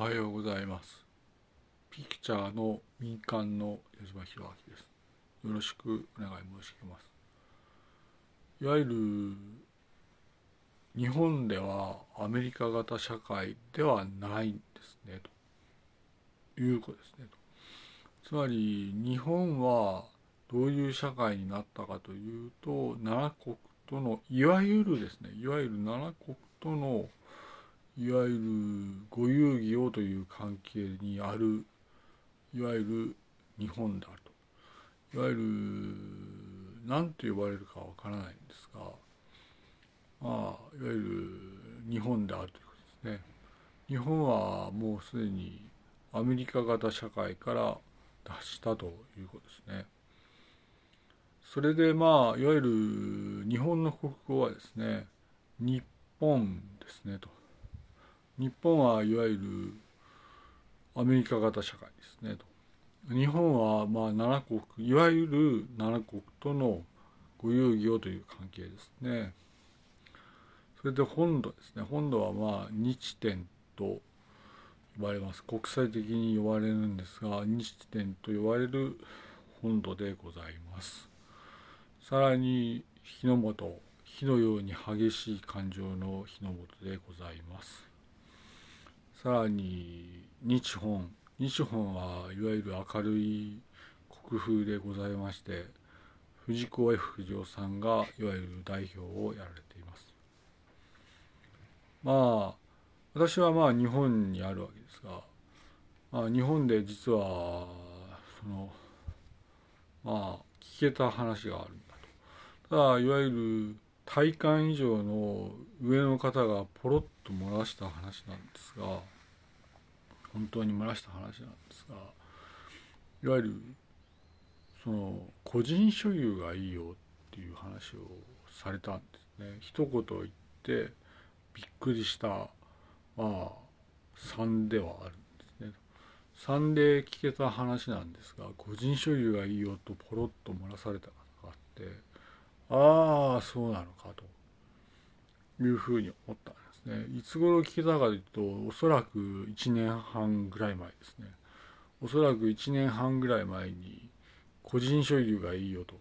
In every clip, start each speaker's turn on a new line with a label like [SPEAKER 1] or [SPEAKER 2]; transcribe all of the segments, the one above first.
[SPEAKER 1] おはようございます。ピクチャーの民間の矢島弘明です。よろしくお願い申し上げます。いわゆる日本ではアメリカ型社会ではないんですねということですねと。つまり日本はどういう社会になったかというと7国とのいわゆるですねいわゆる7国とのいわゆるご遊戯をという関係にあるいわゆる日本であると。いわゆる何と呼ばれるかわからないんですがまあいわゆる日本であるということですね。日本はもうすでにアメリカ型社会から脱したということですね。それでまあいわゆる日本の国語はですね日本ですねと。日本はいわゆるアメリカ型社会ですねと。日本はまあ7国いわゆる7国とのご遊戯をという関係ですね。それで本土ですね。本土はまあ日天と呼ばれます。国際的に呼ばれるんですが日天と呼ばれる本土でございます。さらに日の本火のように激しい感情の日の本でございます。さらに日本日本はいわゆる明るい国風でございまして藤子 F 不二雄さんがいわゆる代表をやられています。まあ私はまあ日本にあるわけですが、まあ、日本で実はそのまあ聞けた話があるんだと。ただいわゆる体感以上の上の方がポロッと漏らした話なんですが本当に漏らした話なんですがいわゆるその個人所有がいいよっていう話をされたんですね。一言言ってびっくりしたまあ3ではあるんですね。3で聞けた話なんですが個人所有がいいよとポロッと漏らされたことがあってああそうなのかというふうに思ったんですね。いつ頃聞けたかというとおそらく1年半ぐらい前ですね。おそらく1年半ぐらい前に個人所有がいいよと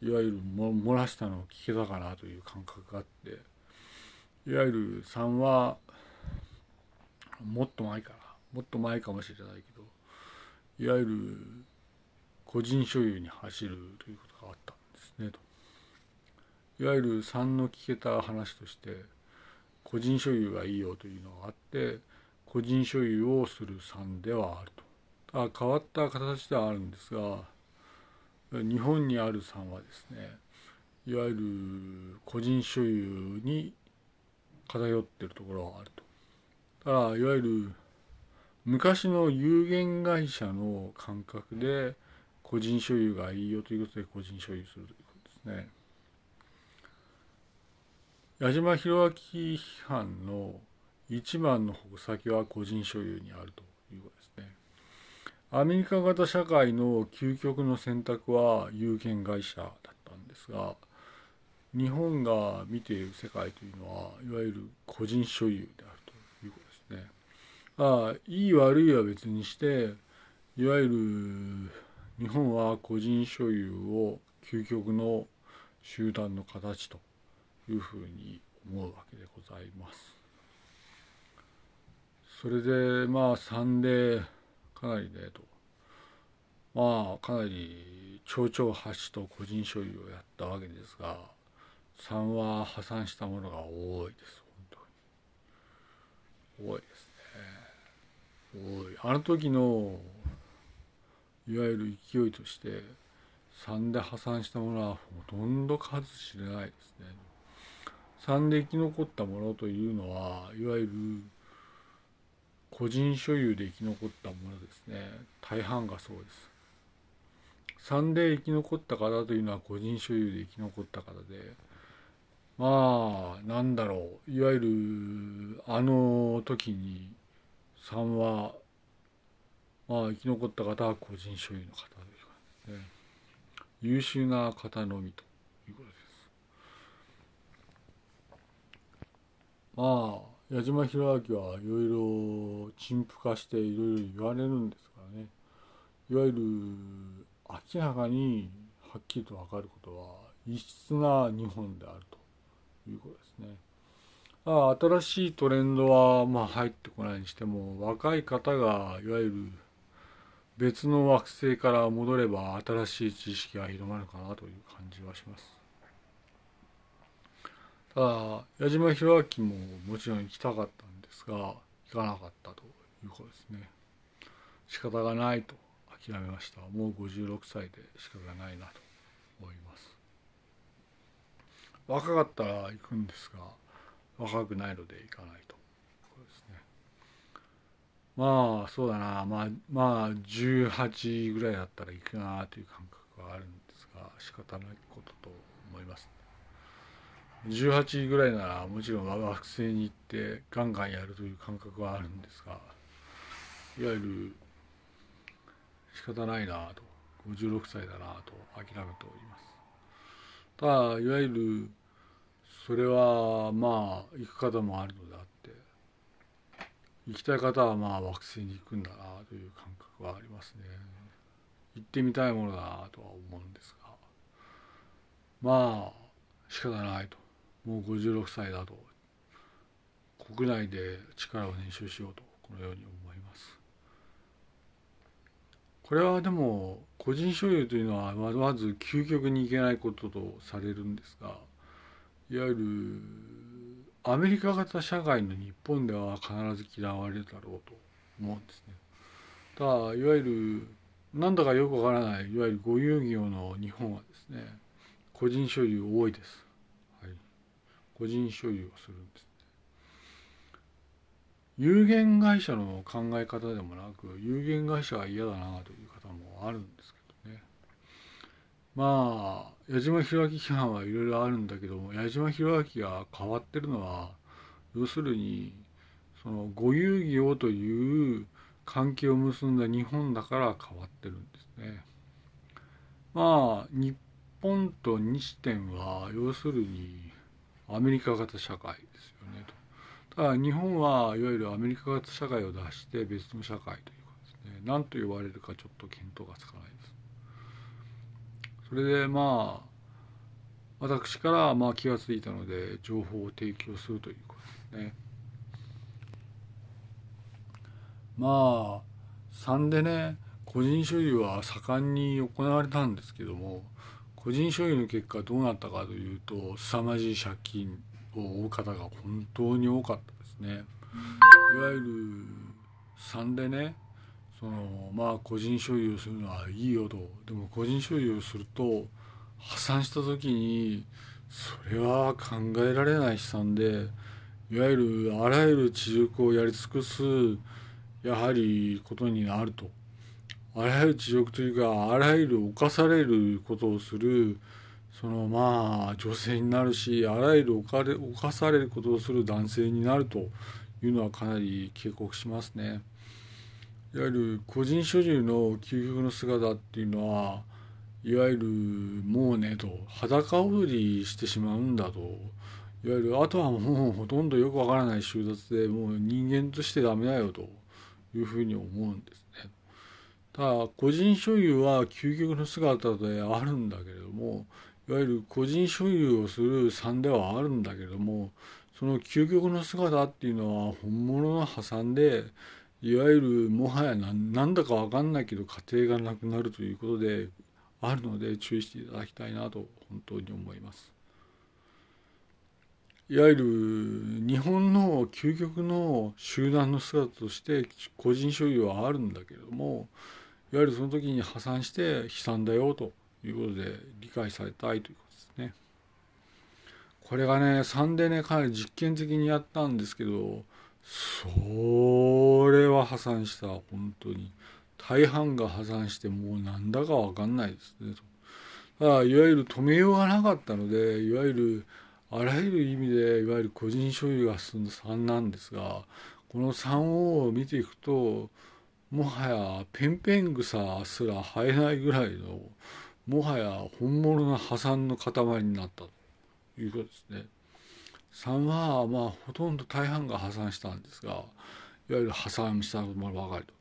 [SPEAKER 1] いわゆる漏らしたのを聞けたかなという感覚があっていわゆる3はもっと前からもっと前かもしれないけどいわゆる個人所有に走るということがあったんですねと。いわゆる3の聞けた話として個人所有がいいよというのがあって個人所有をする3ではあると。ただ変わった形ではあるんですが日本にある3はですねいわゆる個人所有に偏ってるところがあると。ただいわゆる昔の有限会社の感覚で個人所有がいいよということで個人所有するということですね。矢島弘明批判の一番の矛先は個人所有にあるということですねアメリカ型社会の究極の選択は有限会社だったんですが日本が見ている世界というのはいわゆる個人所有であるということですね。ああいい悪いは別にしていわゆる日本は個人所有を究極の集団の形というふうに思うわけでございます。それでまあ3でかなりねと。まあかなり町長橋と個人所有をやったわけですが3は破産したものが多いです本当に。多いですね。多い。あの時のいわゆる勢いとして3で破産したものはほとんど数知れないですね。3で生き残ったものというのはいわゆる個人所有で生き残ったものですね。大半がそうです。3で生き残った方というのは個人所有で生き残った方で。まあなんだろう。いわゆるあの時に3はまあ生き残った方は個人所有の方というかね。優秀な方のみということです。まあ矢島弘明はいろいろ陳腐化していろいろ言われるんですからねいわゆる明らかにはっきりと分かることは異質な日本であるということですね。あ新しいトレンドはまあ入ってこないにしても若い方がいわゆる別の惑星から戻れば新しい知識が広まるかなという感じはします。ただ矢島弘明ももちろん行きたかったんですが行かなかったということですね。仕方がないと諦めました。もう56歳で仕方がないなと思います。若かったら行くんですが若くないので行かないとそうですねまあそうだなまあまあ18ぐらいだったら行くなという感覚はあるんですが仕方ないことと思います、ね、18ぐらいならもちろん惑星に行ってガンガンやるという感覚はあるんですがいわゆる仕方ないなと56歳だなと諦めております。ただいわゆるそれはまあ行く方もあるのであって行きたい方はまあ惑星に行くんだなという感覚はありますね。行ってみたいものだなとは思うんですがまあ仕方ないと。もう56歳だと国内で力を練習しようとこのように思いますこれはでも個人所有というのはまず究極にいけないこととされるんですがいわゆるアメリカ型社会の日本では必ず嫌われるだろうと思うんですね。ただいわゆるなんだかよくわからないいわゆるご遊業の日本はですね個人所有多いです。個人所有をするんですね。有限会社の考え方でもなく有限会社は嫌だなという方もあるんですけどね。まあ矢島弘明批判はいろいろあるんだけども矢島弘明が変わってるのは要するにそのご遊戯という関係を結んだ日本だから変わってるんですね。まあ日本と日点は要するにアメリカ型社会ですよねと。ただ日本はいわゆるアメリカ型社会を出して別の社会ということですね。何と言われるかちょっと見当がつかないです。それでまあ私からまあ気が付いたので情報を提供するということですね。まあ3でね個人所有は盛んに行われたんですけども個人所有の結果どうなったかというと凄まじい借金を負う方が本当に多かったですね。いわゆる3でねそのまあ個人所有するのはいいよとでも個人所有すると破産した時にそれは考えられない悲惨でいわゆるあらゆる知力をやり尽くすやはりことになるとあらゆる知力というかあらゆる犯されることをするそのまあ女性になるしあらゆる犯されることをする男性になるというのはかなり警告しますね。いわゆる個人所有の究極の姿っていうのはいわゆるもうねと裸踊りしてしまうんだといわゆるあとはもうほとんどよくわからない収奪でもう人間としてダメだよというふうに思うんですね。ただ個人所有は究極の姿であるんだけれどもいわゆる個人所有をする産ではあるんだけれどもその究極の姿っていうのは本物の破産でいわゆるもはや何だか分かんないけど家庭がなくなるということであるので注意していただきたいなと本当に思います。いわゆる日本の究極の集団の姿として個人所有はあるんだけれどもいわゆるその時に破産して悲惨だよということで理解されたいということですね。これがね3でねかなり実験的にやったんですけどそれは破産した。本当に。大半が破産してもうなんだか分かんないですねと。だいわゆる止めようがなかったのでいわゆるあらゆる意味でいわゆる個人所有が進んだ3なんですがこの3を見ていくともはやペンペン草すら生えないぐらいのもはや本物の破産の塊になったということですね。3はまあほとんど大半が破産したんですがいわゆる破産したものばかりと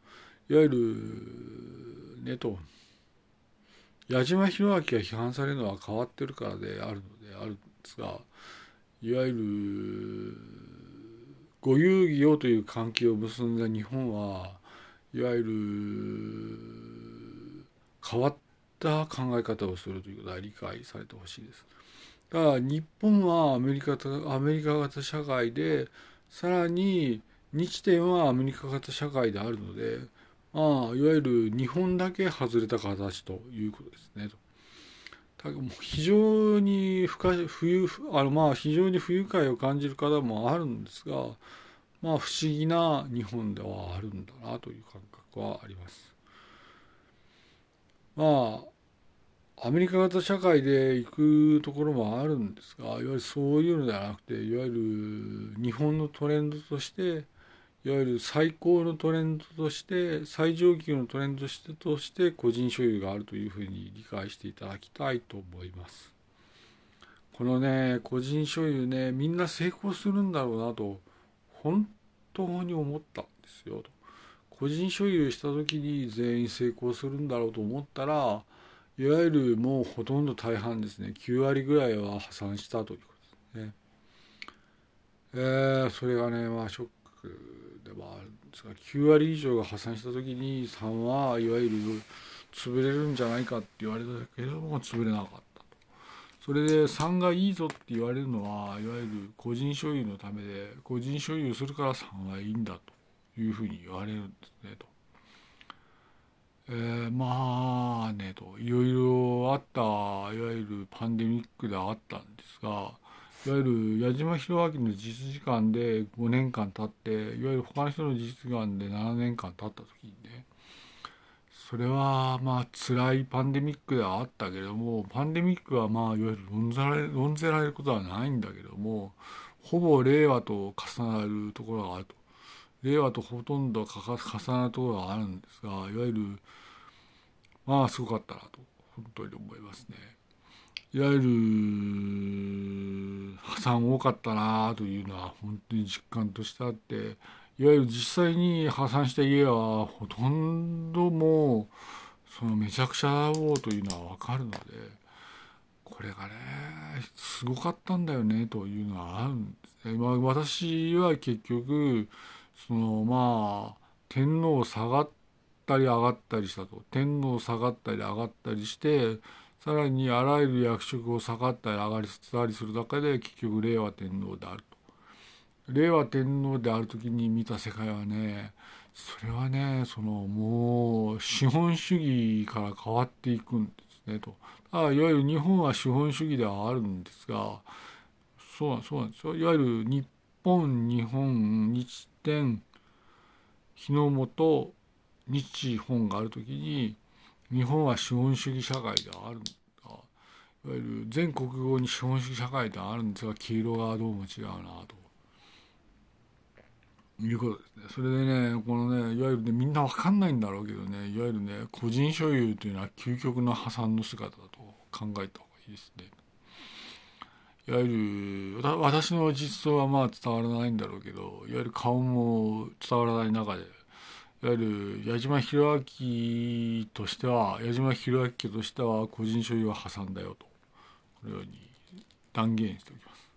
[SPEAKER 1] いわゆるねと矢島弘明が批判されるのは変わってるからであるのであるんですがいわゆるご遊戯をという関係を結んだ日本はいわゆる変わった考え方をするということは理解されてほしいです。だから日本はアメリカアメリカ型社会でさらに日点はアメリカ型社会であるのでまあ、いわゆる日本だけ外れた形ということですね。非常に不可不あのまあ非常に不愉快を感じる方もあるんですが、まあ、不思議な日本ではあるんだなという感覚はあります。まあアメリカ型社会で行くところもあるんですがいわゆるそういうのではなくていわゆる日本のトレンドとしていわゆる最高のトレンドとして最上級のトレンドとしてとして個人所有があるというふうに理解していただきたいと思います。このね個人所有ねみんな成功するんだろうなと本当に思ったんですよと。個人所有した時に全員成功するんだろうと思ったらいわゆるもうほとんど大半ですね9割ぐらいは破産したということですね。えー、それがねまあショックではあるんですが9割以上が破産した時に3はいわゆる潰れるんじゃないかって言われたけれども潰れなかったそれで3がいいぞって言われるのはいわゆる個人所有のためで個人所有するから3はいいんだというふうに言われるんですねと。えー、まあねといろいろあったいわゆるパンデミックであったんですがいわゆる矢島弘明の実時間で5年間経っていわゆる他の人の実時間で7年間経った時にねそれはまあ辛いパンデミックではあったけどもパンデミックはまあいわゆる論ぜられ論ぜられることはないんだけどもほぼ令和と重なるところがあると令和とほとんど重なるところがあるんですがいわゆるまあすごかったなと本当に思いますね。いわゆる破産多かったなというのは本当に実感としてあっていわゆる実際に破産した家はほとんどもうそのめちゃくちゃだろうというのは分かるのでこれがねすごかったんだよねというのはあるんですね。まあ、私は結局そのまあ天皇下がったり上がったりしたと天皇下がったり上がったりしてさらにあらゆる役職を下がったり上がり下がりする中で結局令和天皇である。令和天皇である時に見た世界はねそれはねそのもう資本主義から変わっていくんですねと。あいわゆる日本は資本主義ではあるんですがそうなんそうなんですよいわゆる日本日本日天日の本日本がある時に日本は資本主義社会であるいわゆる全国語に資本主義社会であるんですが黄色がどうも違うなと。いうことですね。それでね、このね、いわゆるね、みんなわかんないんだろうけどね、いわゆるね、個人所有というのは究極の破産の姿だと考えた方がいいですね。いわゆる、私の実相はまあ伝わらないんだろうけど、いわゆる顔も伝わらない中で、いわゆる矢島弘明としては矢島弘明家としては個人所有は破産だよとこのように断言しておきます。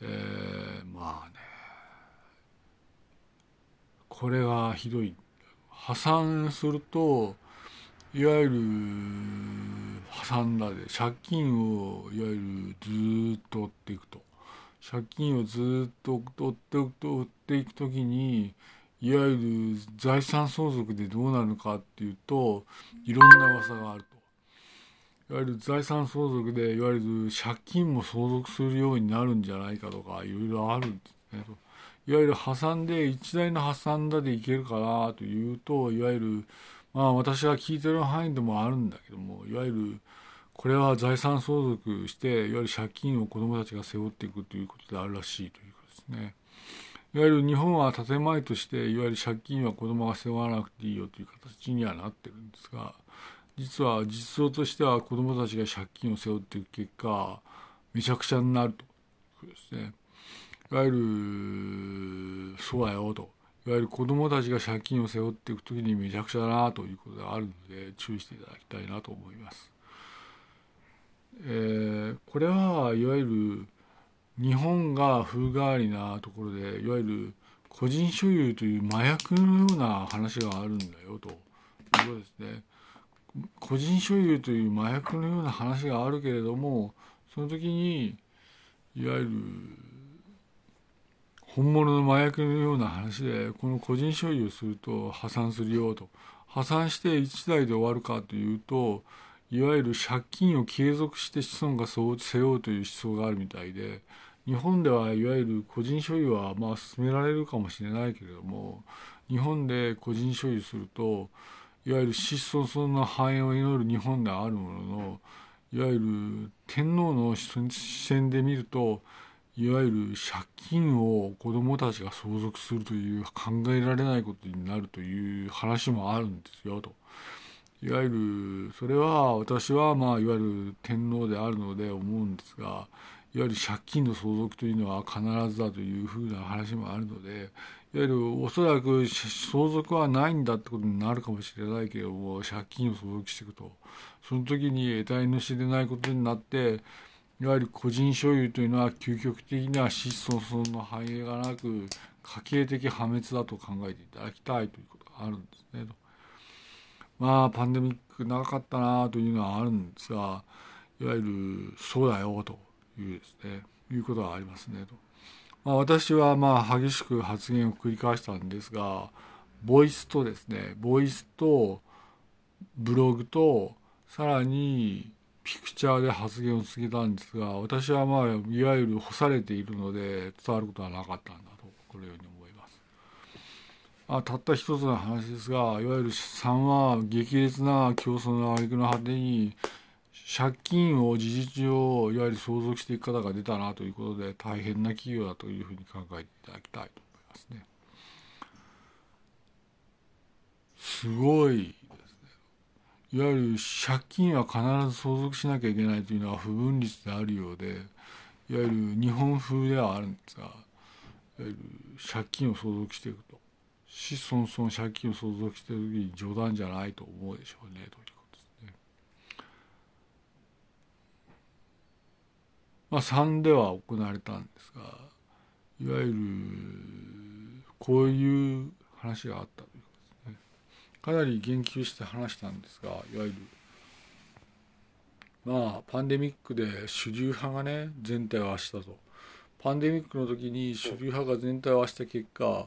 [SPEAKER 1] えー、まあねこれがひどい。破産するといわゆる破産だで借金をいわゆるずっと追っていくと。借金をずっと追っていくと追っていくときにいわゆる財産相続でどうなるかっていうといろんな噂があると。いわゆる財産相続でいわゆる借金も相続するようになるんじゃないかとかいろいろあるんですね。いわゆる破産で一大の破産だでいけるかなというといわゆるまあ私が聞いてる範囲でもあるんだけどもいわゆるこれは財産相続していわゆる借金を子どもたちが背負っていくということであるらしいということですね。いわゆる日本は建前としていわゆる借金は子供が背負わなくていいよという形にはなってるんですが実は実相としては子供たちが借金を背負っていく結果めちゃくちゃになるということですね。いわゆる、そうだよと。いわゆる子供たちが借金を背負っていくときにめちゃくちゃだなということがあるので注意していただきたいなと思います。えー、これはいわゆる日本が風変わりなところでいわゆる個人所有という麻薬のような話があるんだよということですね。個人所有という麻薬のような話があるけれどもその時にいわゆる本物の麻薬のような話でこの個人所有すると破産するよと。破産して一代で終わるかというといわゆる借金を継続して子孫が背負うという思想があるみたいで日本ではいわゆる個人所有はまあ進められるかもしれないけれども日本で個人所有するといわゆる子孫その繁栄を祈る日本ではあるもののいわゆる天皇の視線で見るといわゆる借金を子どもたちが相続するという考えられないことになるという話もあるんですよと。いわゆるそれは私はまあいわゆる天皇であるので思うんですがいわゆる借金の相続というのは必ずだというふうな話もあるのでいわゆるおそらく相続はないんだってことになるかもしれないけれども借金を相続していくとその時に得体主でないことになっていわゆる個人所有というのは究極的には質素の繁栄がなく家計的破滅だと考えていただきたいということがあるんですねと。まあパンデミック長かったなというのはあるんですがいわゆるそうだよというですねいうことはありますねと。まあ、私はまあ激しく発言を繰り返したんですがボイスとですねボイスとブログとさらにピクチャーで発言を告げたんですが私はまあいわゆる干されているので伝わることはなかったんだとこのように思います。あたった一つの話ですがいわゆる3は激烈な競争の挙句の果てに借金を事実上いわゆる相続していく方が出たなということで大変な企業だというふうに考えていただきたいと思いますね。すごいいわゆる借金は必ず相続しなきゃいけないというのは不分率であるようでいわゆる日本風ではあるんですがいわゆる借金を相続していくと子孫孫借金を相続している時に冗談じゃないと思うでしょうねということですね。まあ3では行われたんですがいわゆるこういう話があったかなり言及して話したんですがいわゆる。まあパンデミックで主流派がね全体を圧したと。パンデミックの時に主流派が全体を圧した結果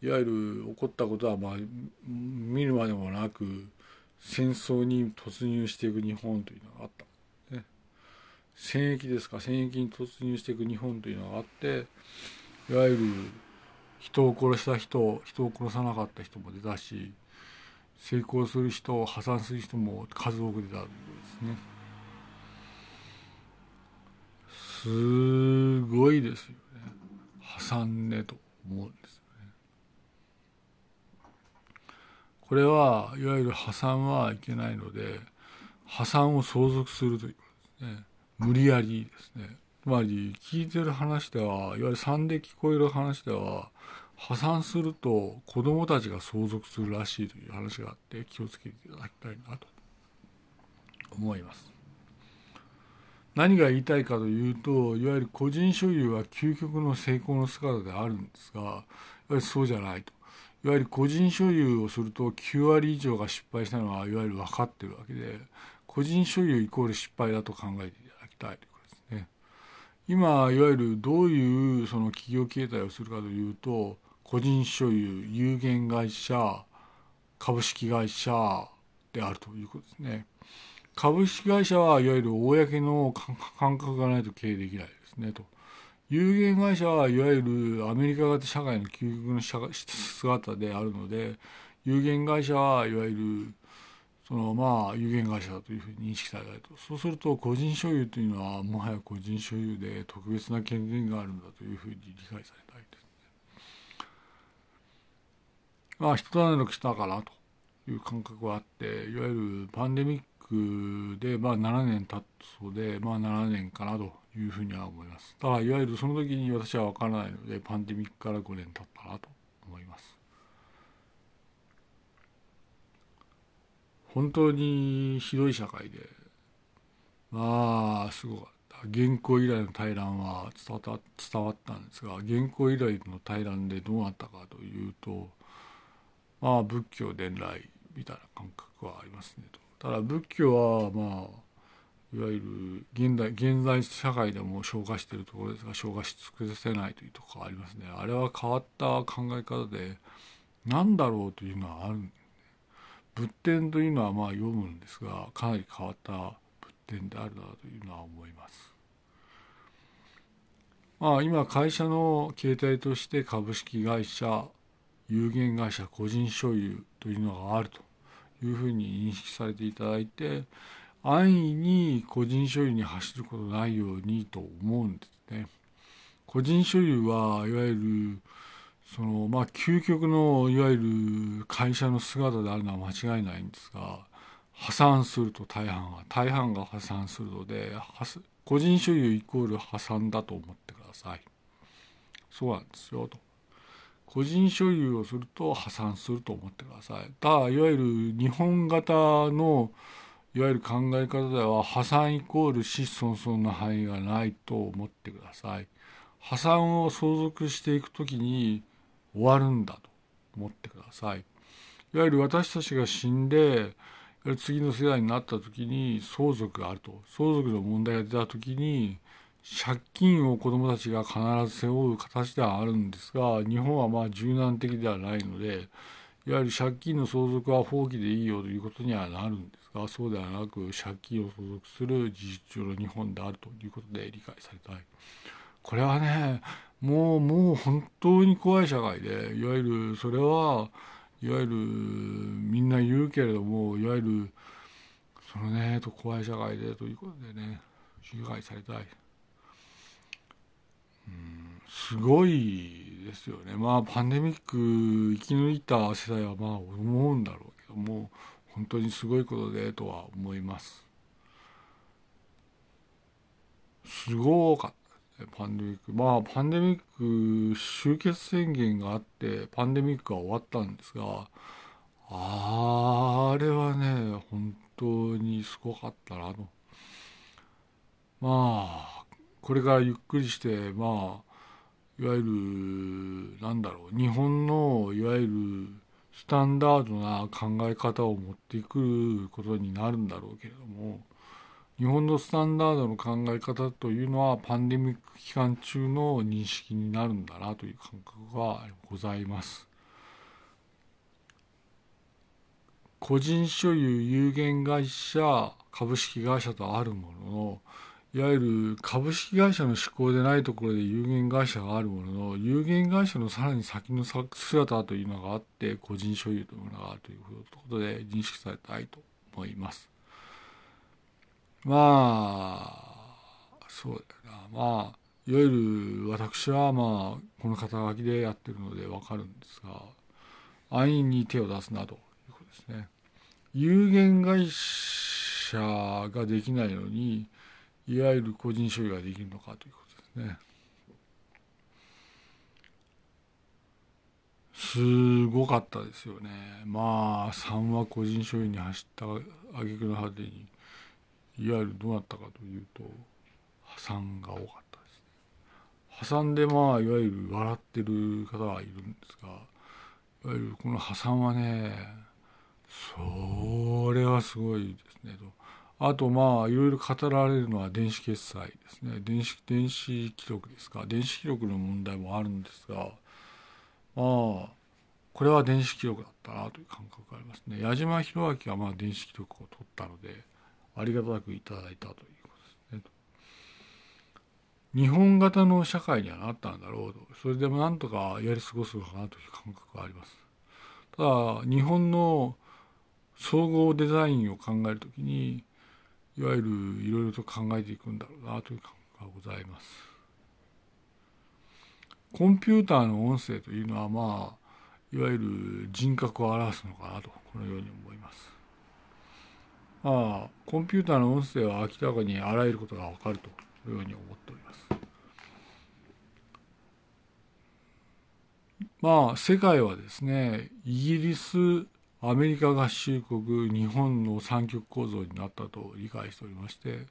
[SPEAKER 1] いわゆる起こったことはまあ見るまでもなく戦争に突入していく日本というのがあった、ね、戦役ですか戦役に突入していく日本というのがあっていわゆる人を殺した人人を殺さなかった人も出たし成功する人破産する人も数多く出たんですね。すごいですよね。破産ねと思うんですよね。これはいわゆる破産はいけないので破産を相続するということですね。無理やりですね。つまり聞いてる話ではいわゆる3で聞こえる話では破産すると子供たちが相続するらしいという話があって気をつけていただきたいなと思います。何が言いたいかというといわゆる個人所有は究極の成功の姿であるんですがいわゆるそうじゃないと。いわゆる個人所有をすると9割以上が失敗したのはいわゆる分かってるわけで個人所有イコール失敗だと考えていただきたいということですね。今いわゆるどういうその企業形態をするかというと個人所有有限会社株式会社であるということですね。株式会社はいわゆる公の感覚がないと経営できないですねと。有限会社はいわゆるアメリカ型社会の究極の姿であるので有限会社はいわゆるそのまあ有限会社だというふうに認識されると。そうすると個人所有というのはもはや個人所有で特別な権限があるんだというふうに理解されたいですまあ、人種の来たかなという感覚はあっていわゆるパンデミックで、まあ、7年経ったそうで、まあ、7年かなというふうには思いますた。だいわゆるその時に私は分からないのでパンデミックから5年経ったなと思います。本当にひどい社会でまあすごかった原稿以来の対談は伝わ伝わったんですが原稿以来の対談でどうなったかというとまあ仏教伝来みたいな感覚はありますねと。ただ仏教はまあいわゆる現代現在社会でも消化しているところですが消化し尽くせないというところがありますねあれは変わった考え方で何だろうというのはある仏典というのはまあ読むんですがかなり変わった仏典であるなというのは思いますまあ今会社の形態として株式会社有限会社個人所有というのがあるというふうに認識されていただいて安易に個人所有に走ることないようにと思うんですね。個人所有はいわゆるそのまあ究極のいわゆる会社の姿であるのは間違いないんですが破産すると大半が大半が破産するので個人所有イコール破産だと思ってください。そうなんですよと。個人所有をすると破産すると思ってください。だいわゆる日本型のいわゆる考え方では破産イコール死損損の範囲がないと思ってください。破産を相続していくときに終わるんだと思ってください。いわゆる私たちが死んで次の世代になった時に相続があると相続の問題が出た時に借金を子どもたちが必ず背負う形ではあるんですが日本はまあ柔軟的ではないのでいわゆる借金の相続は放棄でいいよということにはなるんですがそうではなく借金を相続する事実上の日本であるということで理解されたい。これはねもうもう本当に怖い社会でいわゆるそれはいわゆるみんな言うけれどもいわゆるそのねと怖い社会でということでね理解されたい。すごいですよね。まあパンデミック生き抜いた世代はまあ思うんだろうけども本当にすごいことでとは思います。すごかったパンデミック。まあパンデミック終結宣言があってパンデミックは終わったんですがあれはね本当にすごかったなと。まあこれからゆっくりしてまあいわゆるなんだろう日本のいわゆるスタンダードな考え方を持ってくることになるんだろうけれども日本のスタンダードの考え方というのはパンデミック期間中の認識になるんだなという感覚がございます。個人所有有限会社株式会社とあるもののいわゆる株式会社の施行でないところで有限会社があるものの有限会社のさらに先の姿というのがあって個人所有というものがあるということで認識されたいと思います。まあそうだよなまあいわゆる私はまあこの肩書きでやってるのでわかるんですが安易に手を出すなということですね。有限会社ができないのにいわゆる個人所有ができるのかということですね。すごかったですよね。まあ3は個人所有に走った挙句の果てにいわゆるどうなったかというと破産が多かったですね。破産でまあいわゆる笑ってる方がいるんですがいわゆるこの破産はねそれはすごいですねと。あとまあいろいろ語られるのは電子決済ですね。電子電子記録ですか。電子記録の問題もあるんですがまあこれは電子記録だったなという感覚がありますね。矢島弘明はまあ電子記録を取ったのでありがたくいただいたということですね。日本型の社会にはなったんだろうと。それでもなんとかやり過ごすのかなという感覚があります。ただ日本の総合デザインを考えるときにいわゆるいろいろと考えていくんだろうなという感覚がございます。コンピューターの音声というのはまあいわゆる人格を表すのかなとこのように思います。まあ、コンピューターの音声は明らかにあらゆることがわかるというように思っております。まあ、世界はですね、イギリス、アメリカ合衆国、日本の三極構造になったと理解しておりまして、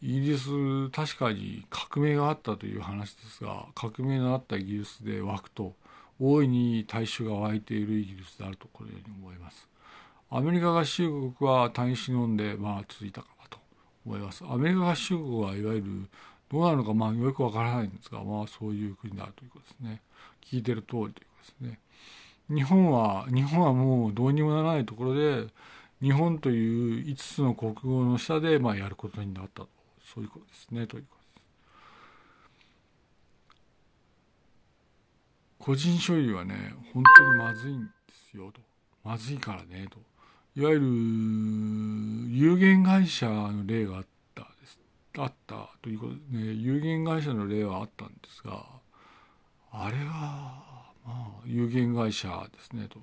[SPEAKER 1] イギリス、確かに革命があったという話ですが、革命のあったイギリスで湧くと、大いに大衆が湧いているイギリスであると、このように思います。アメリカ合衆国は単子飲んで、まあ、続いたかなと思います。アメリカ合衆国はいわゆる、どうなのか、まあ、よくわからないんですが、まあ、そういう国であるということですね。聞いてる通りということですね。日本は、日本はもうどうにもならないところで、日本という5つの国語の下で、まあ、やることになったと。そういうことですね、ということです。個人所有はね、本当にまずいんですよ、と。まずいからね、と。いわゆる、有限会社の例があったです。あったということでね、有限会社の例はあったんですが、あれは、有限会社ですねと。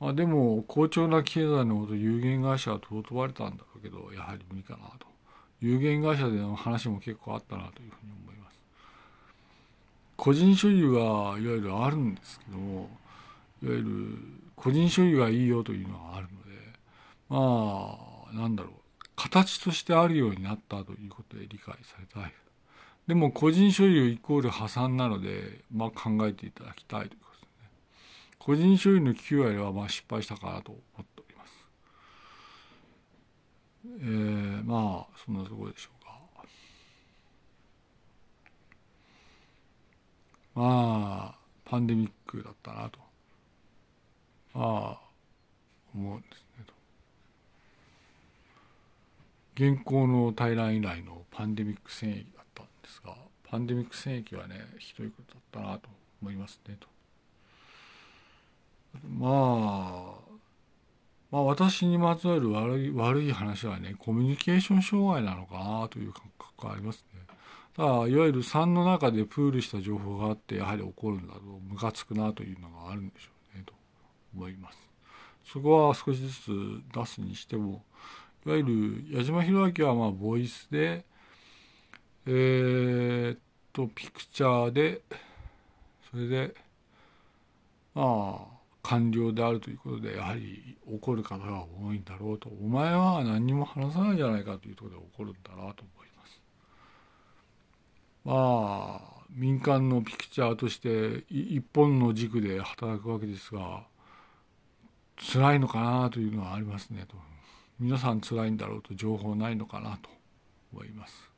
[SPEAKER 1] まあ、でも、好調な経済のほど有限会社は尊ばれたんだろうけど、やはり無理かなと。有限会社での話も結構あったなというふうに思います。個人所有はいわゆるあるんですけども、いわゆる個人所有がいいよというのはあるので、まあ、なんだろう、形としてあるようになったということで理解されたい。でも個人所有イコール破産なので、まあ、考えていただきたいと。個人所有の9割はまあ失敗したかなと思っております。えー、まあそんなところでしょうか。まあパンデミックだったなとまあ思うんですねと。現行の大乱以来のパンデミック戦役だったんですがパンデミック戦役はねひどいことだったなと思いますねと。まあまあ私にまつわる悪い悪い話はねコミュニケーション障害なのかなという感覚がありますね。だいわゆる3の中でプールした情報があってやはり起こるんだとムカつくなというのがあるんでしょうねと思います。そこは少しずつ出すにしてもいわゆる矢島弘明はまあボイスでえー、っと、ピクチャーで、それで、まあ、完了であるということで、やはり怒る方が多いんだろうと。お前は何にも話さないじゃないかというところで怒るんだなと思います。まあ、民間のピクチャーとして一本の軸で働くわけですが、辛いのかなというのはありますねと。皆さん辛いんだろうと情報ないのかなと思います。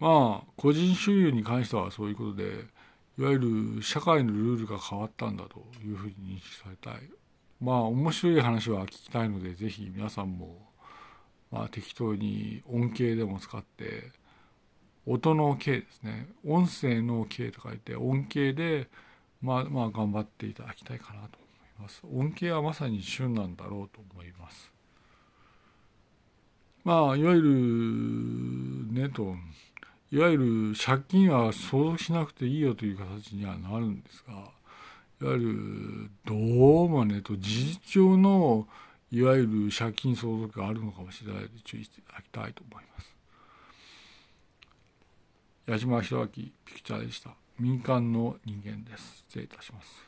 [SPEAKER 1] まあ個人所有に関してはそういうことでいわゆる社会のルールが変わったんだというふうに認識されたい。まあ面白い話は聞きたいのでぜひ皆さんも、まあ、適当に音形でも使って音の形ですね。音声の形と書いて音形でまあまあ頑張っていただきたいかなと思います。音形はまさに旬なんだろうと思います。まあいわゆるねといわゆる借金は相続しなくていいよという形にはなるんですがいわゆるどうもねと事実上のいわゆる借金相続があるのかもしれないので注意していただきたいと思います。矢島弘明ピクチャーでした。民間の人間です。失礼いたします。